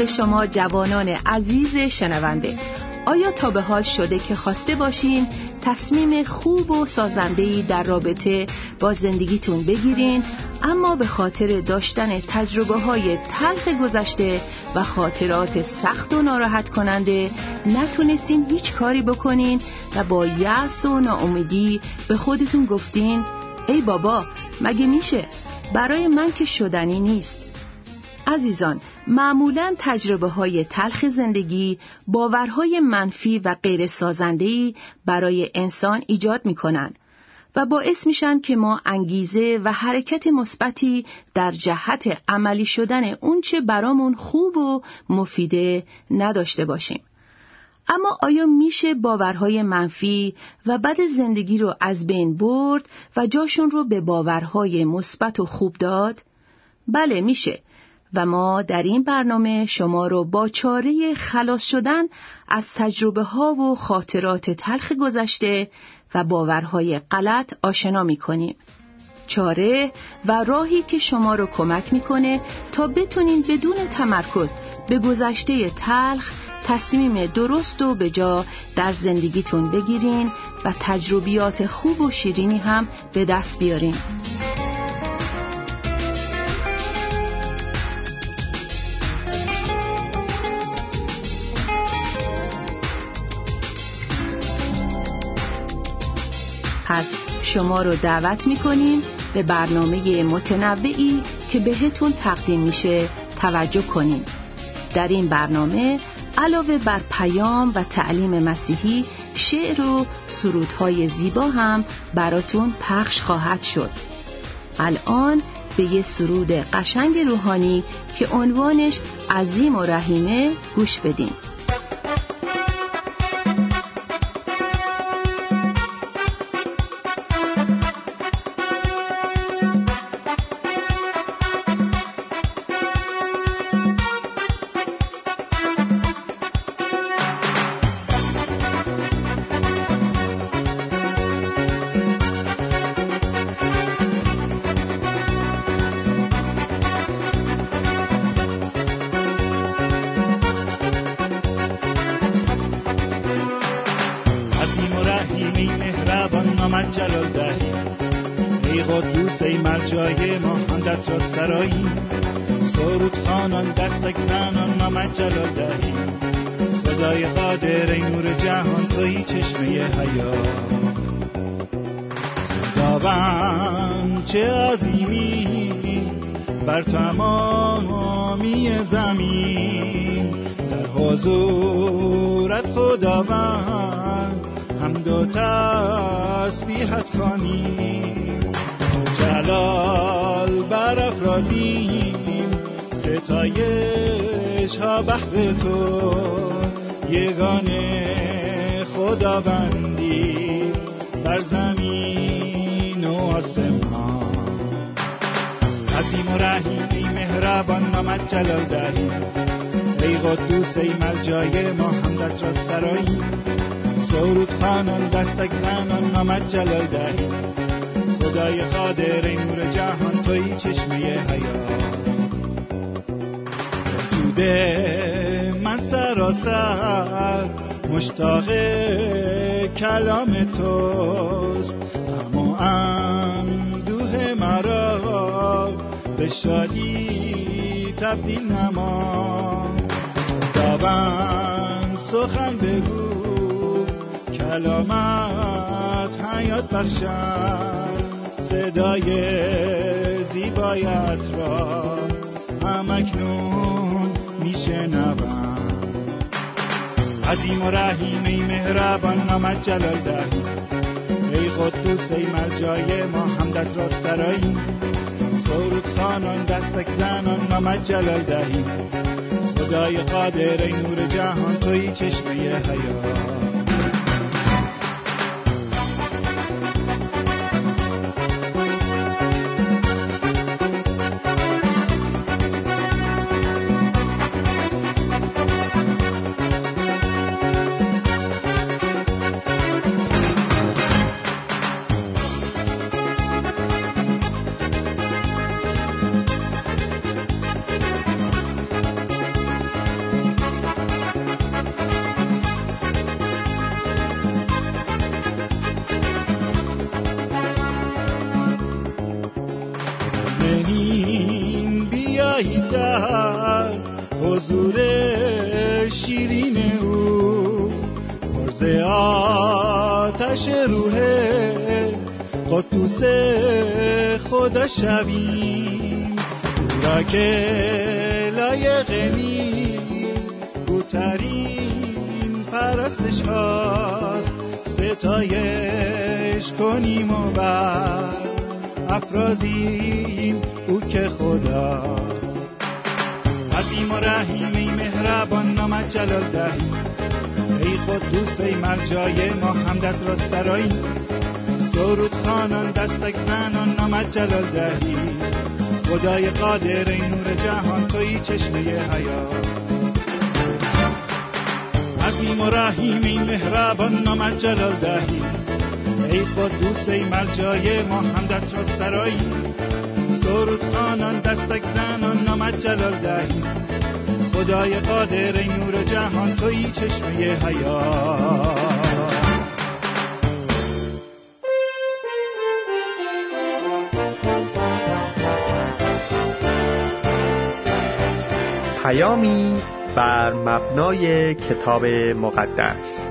به شما جوانان عزیز شنونده. آیا تا به حال شده که خواسته باشین تصمیم خوب و سازندهی در رابطه با زندگیتون بگیرین اما به خاطر داشتن تجربه های تلخ گذشته و خاطرات سخت و ناراحت کننده نتونستین هیچ کاری بکنین و با یأس و ناامیدی به خودتون گفتین ای بابا مگه میشه؟ برای من که شدنی نیست. عزیزان معمولا تجربه های تلخ زندگی باورهای منفی و غیر سازندهی برای انسان ایجاد می کنن و باعث میشن که ما انگیزه و حرکت مثبتی در جهت عملی شدن اونچه برامون خوب و مفیده نداشته باشیم. اما آیا میشه باورهای منفی و بد زندگی رو از بین برد و جاشون رو به باورهای مثبت و خوب داد؟ بله میشه و ما در این برنامه شما رو با چاره خلاص شدن از تجربه ها و خاطرات تلخ گذشته و باورهای غلط آشنا می کنیم. چاره و راهی که شما رو کمک می‌کنه تا بتونین بدون تمرکز به گذشته تلخ تصمیم درست و به جا در زندگیتون بگیرین و تجربیات خوب و شیرینی هم به دست بیارین. شما رو دعوت می‌کنیم به برنامه متنوعی که بهتون تقدیم میشه توجه کنیم. در این برنامه علاوه بر پیام و تعلیم مسیحی شعر و سرودهای زیبا هم براتون پخش خواهد شد. الان به یه سرود قشنگ روحانی که عنوانش عظیم و رحیمه گوش بدیم حضورت خداوند. حمد و تسبیحت کنیم. جلال برافرازیم. ستایش ها بحر تو. یگانه خداوندی بر زمین و آسمان. عظیم و رحیم ای مهربان نامت جلال دهی ای قدوس ای ملجای ما حمدت را سرایی. سرود خانان دستک زنان نامت جلال دهی. خدای قادر ای نور جهان توی چشمه حیات جوده من سراسر مشتاق کلام توست. اما اندوه مرا به شادی تبدیل نما. خداوند سخن بگو. کلامت حیات بخشد. صدای زیبایت را همکنون میشنوم. عظیم و رحیم ای مهربان نامت جلال دهی. ای قدوس ای ملجای ما حمدت را سرایی. سرود خانان دستک زنان نامت جلال دهی. خدای قادر نور جهان توی چشمه حیات. ستایش کنیم و بر افرازیم او که خدا عظیم و رحیم ای مهربان نامت جلال دهی. ای قدوس ای مرجای ما دست را سرایی. سرود خانان دستک زنان نامت جلال دهی. خدای قادر ای نور جهان توی چشمه حیات. عظیم و رحیم ای مهربان نامت جلال دهی. ای قدوس ای ملجای ما دست را سرایی. سرود خانان دستک زنان نامت جلال دهی. خدای قادر ای نور جهان توی چشمه حیات پیامی بر مبنای کتاب مقدس.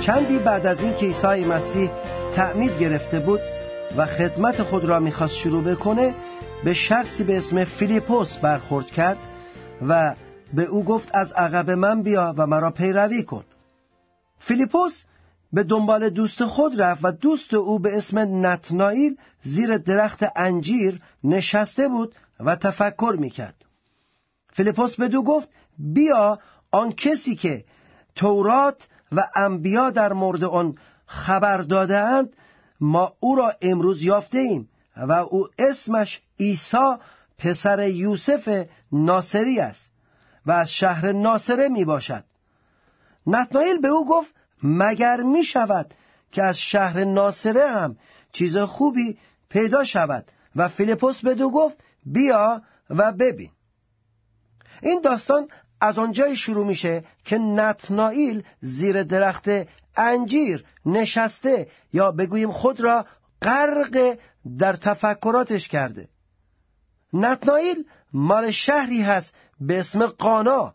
چندی بعد از اینکه عیسی مسیح تعمید گرفته بود و خدمت خود را می‌خواست شروع بکنه به شخصی به اسم فیلیپوس برخورد کرد و به او گفت از عقب من بیا و مرا پیروی کن. فیلیپوس به دنبال دوست خود رفت و دوست او به اسم نتنائیل زیر درخت انجیر نشسته بود و تفکر می‌کرد. فیلیپوس به دو گفت بیا آن کسی که تورات و انبیا در مورد آن خبر دادهاند ما او را امروز یافته ایم و او اسمش عیسی پسر یوسف ناصری است و از شهر ناصره می باشد نتنائیل به او گفت مگر می شود که از شهر ناصره هم چیز خوبی پیدا شود و فیلیپوس به دو گفت بیا و ببین. این داستان از آنجایی شروع میشه که نتنائیل زیر درخت انجیر نشسته یا بگوییم خود را غرق در تفکراتش کرده. نتنائیل مال شهری هست به اسم قانا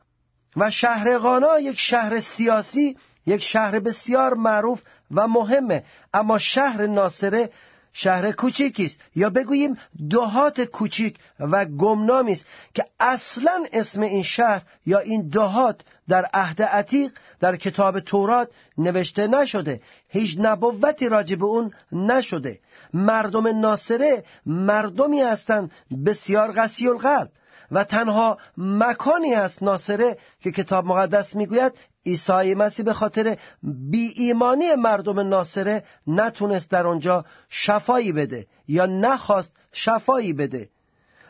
و شهر قانا یک شهر سیاسی یک شهر بسیار معروف و مهمه. اما شهر ناصره شهر کوچیکی است. یا بگوییم دهات کوچیک و گمنامی است که اصلا اسم این شهر یا این دهات در عهد عتیق در کتاب تورات نوشته نشده. هیچ نبوتی راجع به اون نشده. مردم ناصره مردمی هستند بسیار قسی القلب و تنها مکانی است ناصره که کتاب مقدس می‌گوید عیسی مسیح به خاطر بی ایمانی مردم ناصره نتونست در آنجا شفایی بده یا نخواست شفایی بده.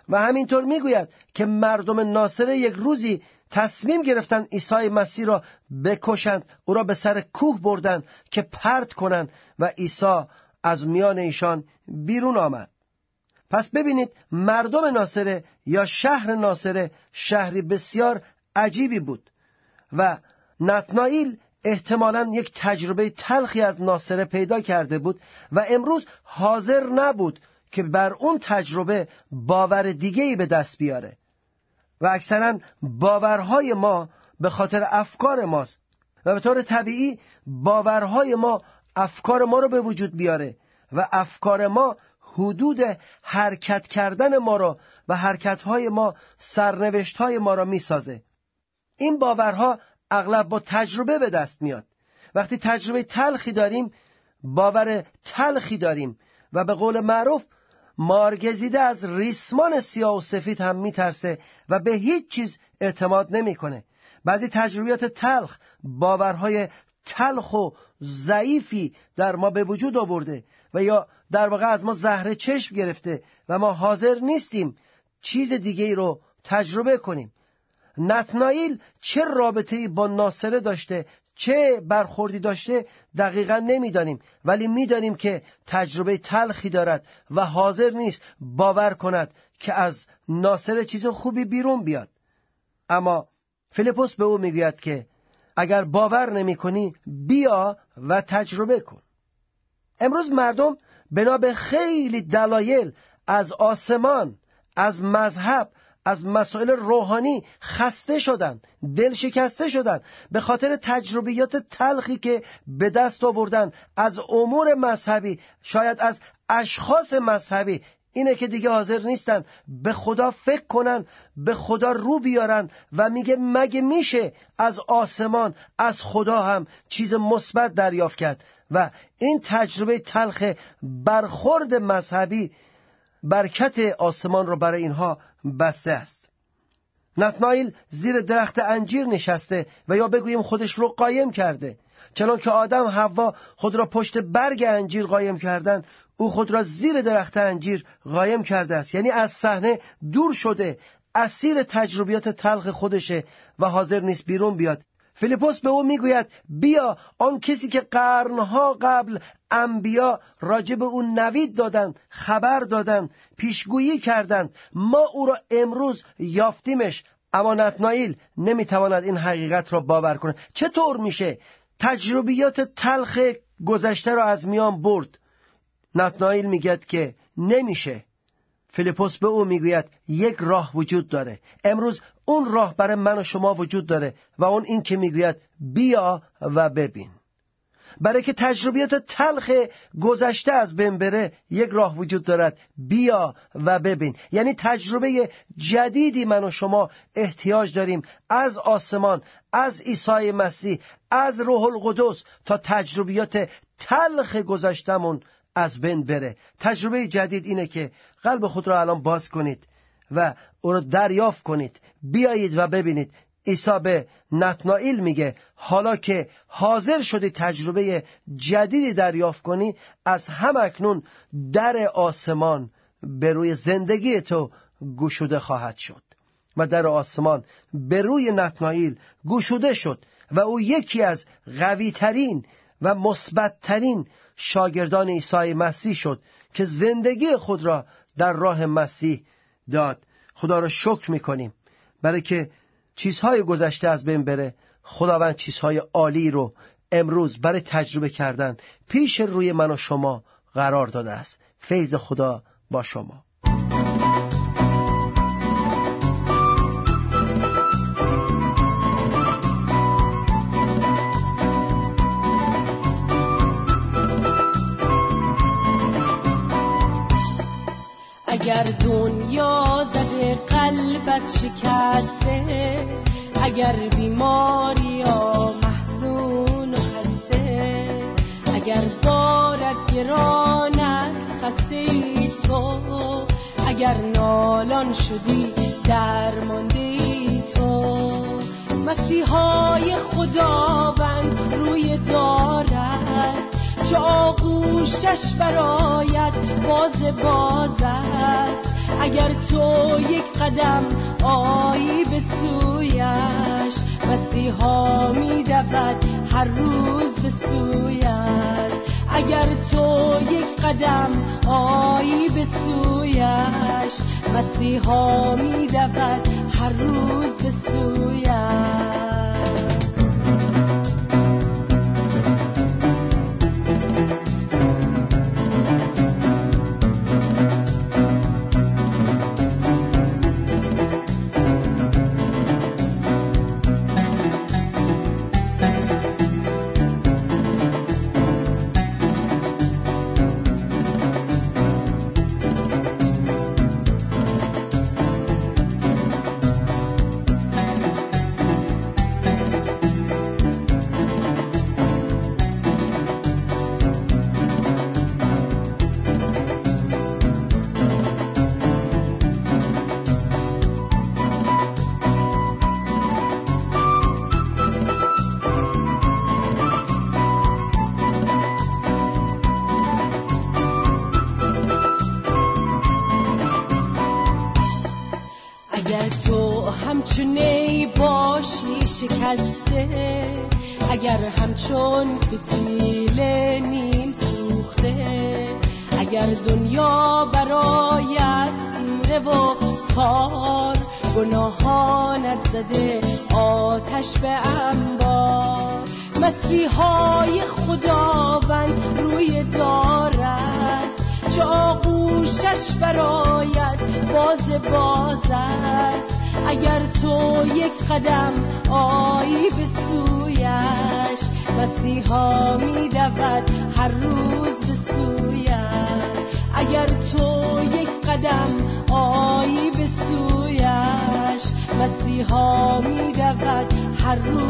و همینطور می‌گوید که مردم ناصره یک روزی تصمیم گرفتن عیسی مسیح را بکشند او را به سر کوه بردن که پرت کنند و عیسی از میان ایشان بیرون آمد. پس ببینید مردم ناصره یا شهر ناصره شهری بسیار عجیبی بود و نتنائیل احتمالا یک تجربه تلخی از ناصره پیدا کرده بود و امروز حاضر نبود که بر اون تجربه باور دیگه ای به دست بیاره. و اکثرا باورهای ما به خاطر افکار ماست و به طور طبیعی باورهای ما افکار ما رو به وجود بیاره و افکار ما حدود حرکت کردن ما را و حرکتهای ما سرنوشتهای ما را می‌سازه. این باورها اغلب با تجربه به دست میاد وقتی تجربه تلخی داریم باور تلخی داریم و به قول معروف مارگزیده از ریسمان سیاه و سفید هم میترسه و به هیچ چیز اعتماد نمی‌کنه. بعضی تجربیات تلخ باورهای تلخ و ضعیفی در ما به وجود آورده و یا در واقع از ما زهره چشم گرفته و ما حاضر نیستیم چیز دیگه ای رو تجربه کنیم نتنائیل چه رابطه با ناصره داشته چه برخوردی داشته دقیقا نمی‌دانیم. ولی می‌دانیم که تجربه تلخی دارد و حاضر نیست باور کند که از ناصره چیز خوبی بیرون بیاد. اما فیلیپوس به او می‌گوید که اگر باور نمی کنی بیا و تجربه کن. امروز مردم بنا به خیلی دلایل از آسمان از مذهب از مسائل روحانی خسته شدن دل شکسته شدن به خاطر تجربیات تلخی که به دست آوردن از امور مذهبی شاید از اشخاص مذهبی. اینه که دیگه حاضر نیستن به خدا فکر کنن به خدا رو بیارن و میگه مگه میشه از آسمان از خدا هم چیز مثبت دریافت کرد. و این تجربه تلخ برخورد مذهبی برکت آسمان رو برای اینها بسته است. نتنایل زیر درخت انجیر نشسته و یا بگوییم خودش رو قایم کرده. چنان که آدم حوا خود را پشت برگ انجیر قایم کردن او خود را زیر درخت انجیر قایم کرده است. یعنی از صحنه دور شده اسیر تجربیات تلخ خودشه و حاضر نیست بیرون بیاد. فیلیپوس به او می‌گوید بیا آن کسی که قرنها قبل انبیا راجب او نوید دادند خبر دادند پیشگویی کردند ما او را امروز یافتیمش. اما نتنائیل نمی‌تواند این حقیقت را باور کند. چطور میشه؟ تجربیات تلخ گذشته را از میان برد. نتنائیل میگد که نمیشه. فیلیپوس به او می‌گوید یک راه وجود داره. امروز اون راه برای من و شما وجود داره و اون این که می‌گوید بیا و ببین. برای که تجربیات تلخ گذشته از بین بره یک راه وجود دارد. بیا و ببین. یعنی تجربه جدیدی من و شما احتیاج داریم از آسمان از عیسی مسیح از روح القدس تا تجربیات تلخ گذشتمون از بین بره. تجربه جدید اینه که قلب خود را الان باز کنید. و او را دریافت کنید. بیایید و ببینید. عیسی به نتنائیل میگه حالا که حاضر شدی تجربه جدیدی دریافت کنی از هم اکنون در آسمان به روی زندگی تو گشوده خواهد شد. و در آسمان به روی نتنائیل گشوده شد و او یکی از قویترین و مثبتترین شاگردان عیسی مسیح شد که زندگی خود را در راه مسیح داد. خدا را شکر می‌کنیم. برای که چیزهای گذشته از بین بره خداوند چیزهای عالی رو امروز برای تجربه کردن پیش روی من و شما قرار داده است. فیض خدا با شما. اگر زده قلبت شکسته. اگر بیماری یا محزون و خسته. اگر بارت گران است خسته ای تو. اگر نالان شدی درمانده ای تو. مسیحای خداوند روی دارد. چه آغوشش برایت باز باز است. اگر تو یک قدم آیی به سویش مسیحا می دود هر روز به سویت. اگر تو یک قدم آیی به سویش مسیحا می دود هر روز به سویش اگر همچون فتیل نیم سوخته. اگر دنیا برایت تیره و تار گناهانت زده آتش به انبار. مسیحای خداوند روی دار است آغوشش براید باز باز است. اگر تو یک قدم آیی به سویش مسیحا می هر روز به سویش. اگر تو یک قدم آیی به سویش مسیحا می هر روز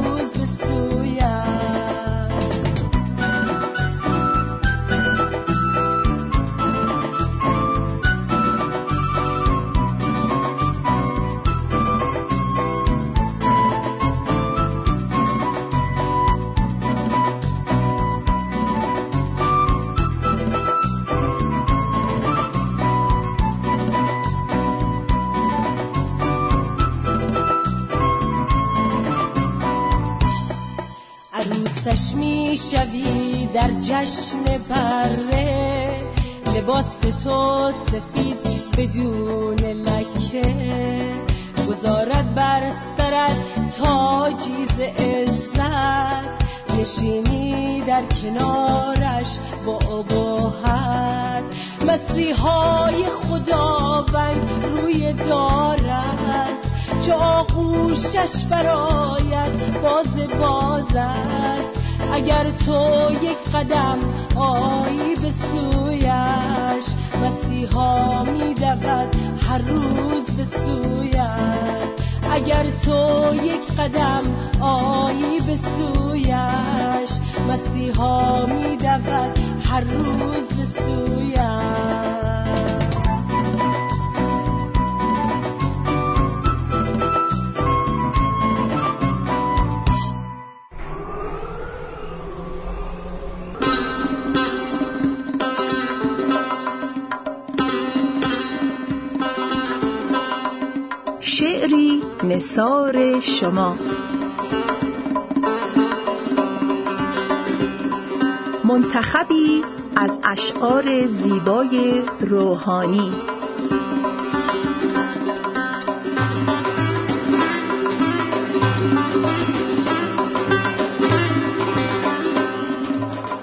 چه آغوشش براید باز باز است. اگر تو یک قدم آیی به سویش مسیحا می هر روز به سویش اگر تو یک قدم آیی به سویش مسیحا می هر روز به سویش نصار شما. منتخبی از اشعار زیبای روحانی.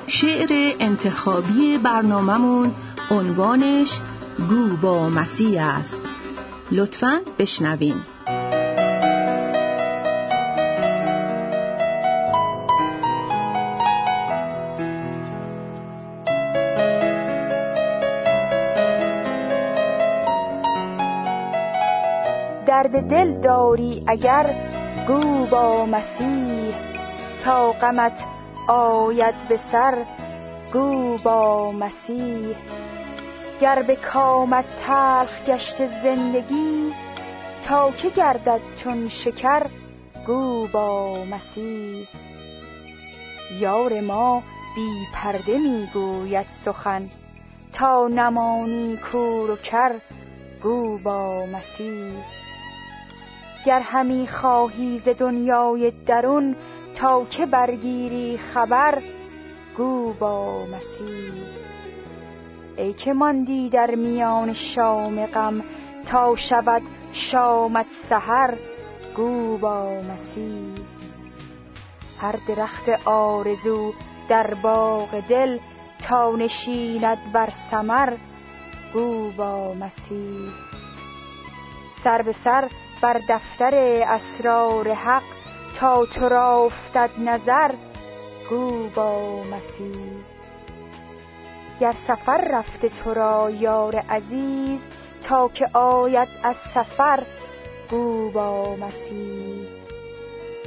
شعر انتخابی برنامهمون عنوانش گو با مسیح است. لطفا بشنوین. درد دل داری اگر گو با مسیح تا غمت آید به سر گو با مسیح گر به کامت تلخ گشت زندگی تا که گردد چون شکر گو با مسیح. یار ما بی پرده می گوید سخن تا نمانی کور و کر گو با مسیح. گر همی خواهی ز دنیای درون تا که برگیری خبر گو با مسیح. ای که ماندی در میان شام غم تا شود شامت سحر گو با مسیح هر درخت آرزو در باغ دل تا نشیند بر ثمر گو با مسیح سر به سر بر دفتر اسرار حق تا تو را افتد نظر گو با مسیح گر سفر رفته تو را یار عزیز تا که آید از سفر گو با مسیح.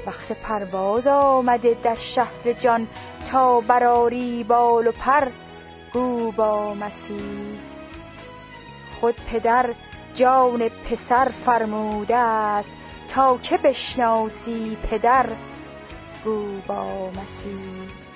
وقت پرواز آمده در شهر جان تا براری بال و پر گو با مسیح. خود پدر جان پسر فرموده است تا که بشناسی پدر گو با مسیح.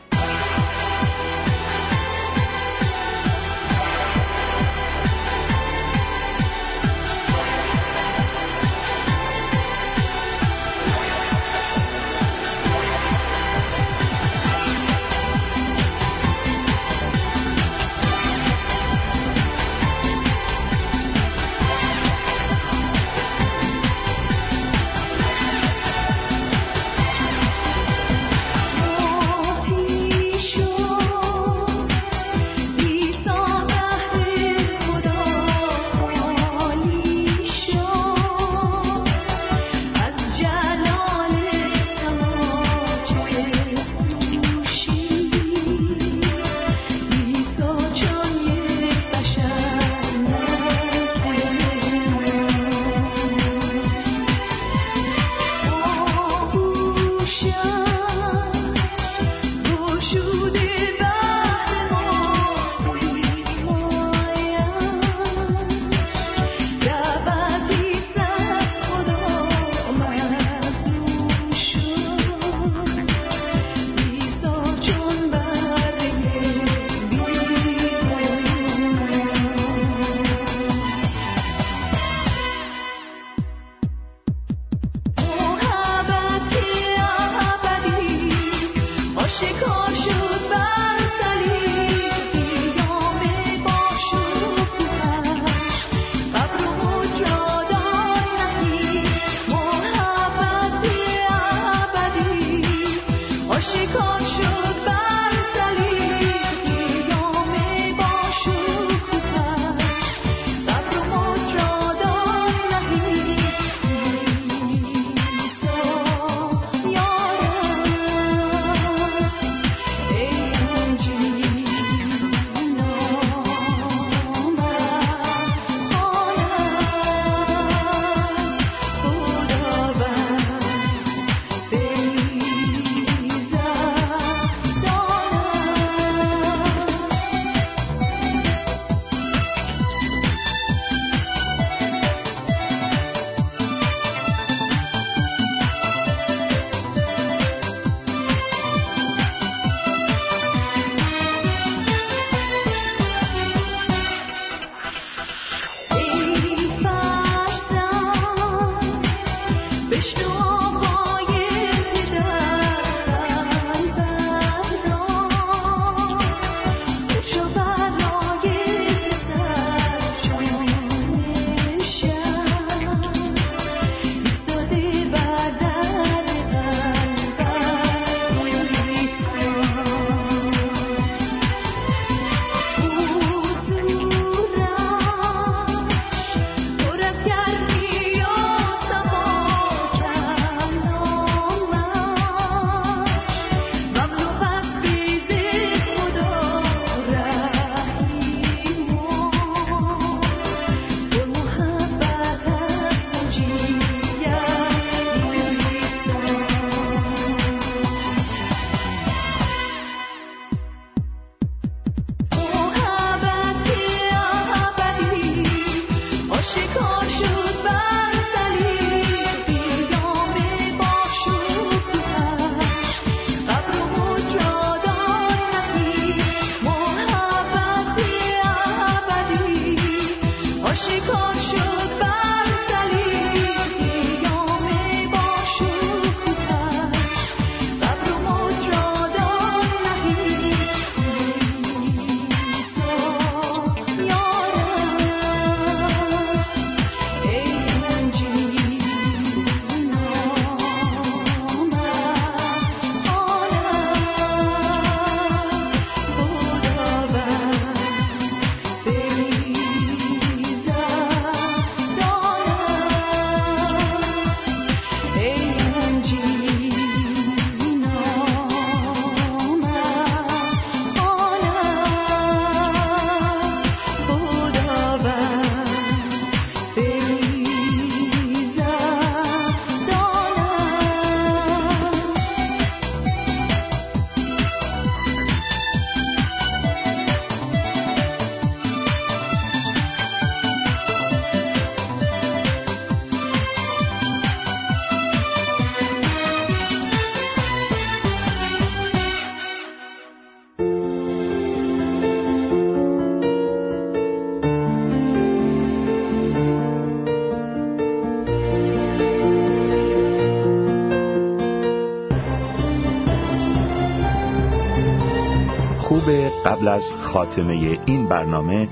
قبل از خاتمه این برنامه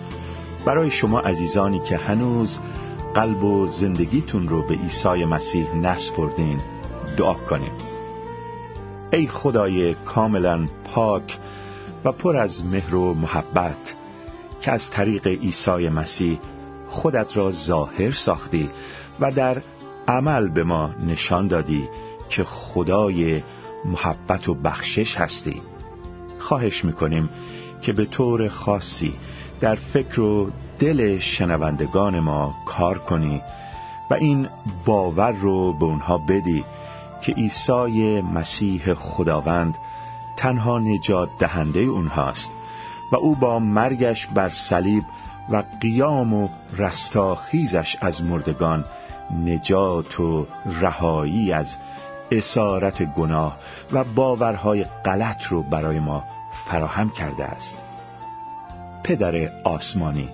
برای شما عزیزانی که هنوز قلب و زندگیتون رو به عیسی مسیح نسپردین دعا کنیم. ای خدای کاملا پاک و پر از مهر و محبت که از طریق عیسی مسیح خودت را ظاهر ساختی و در عمل به ما نشان دادی که خدای محبت و بخشش هستی. خواهش می‌کنیم که به طور خاصی در فکر و دل شنوندگان ما کار کنی و این باور رو به اونها بدی که عیسی مسیح خداوند تنها نجات دهنده اونهاست و او با مرگش بر صلیب و قیام و رستاخیزش از مردگان نجات و رهایی از اسارت گناه و باورهای غلط رو برای ما فراهم کرده است. پدر آسمانی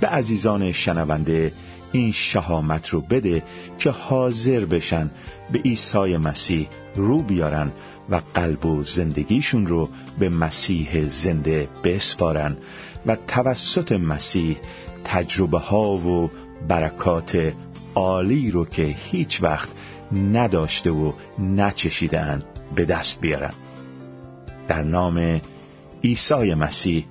به عزیزان شنونده این شهامت رو بده که حاضر بشن به عیسی مسیح رو بیارن و قلب و زندگیشون رو به مسیح زنده بسپارن و توسط مسیح تجربه ها و برکات عالی رو که هیچ وقت نداشته و نچشیدن به دست بیارن در نام عیسی مسیح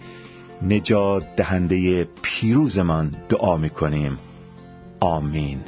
نجات دهنده پیروزمان دعا می‌کنیم. آمین.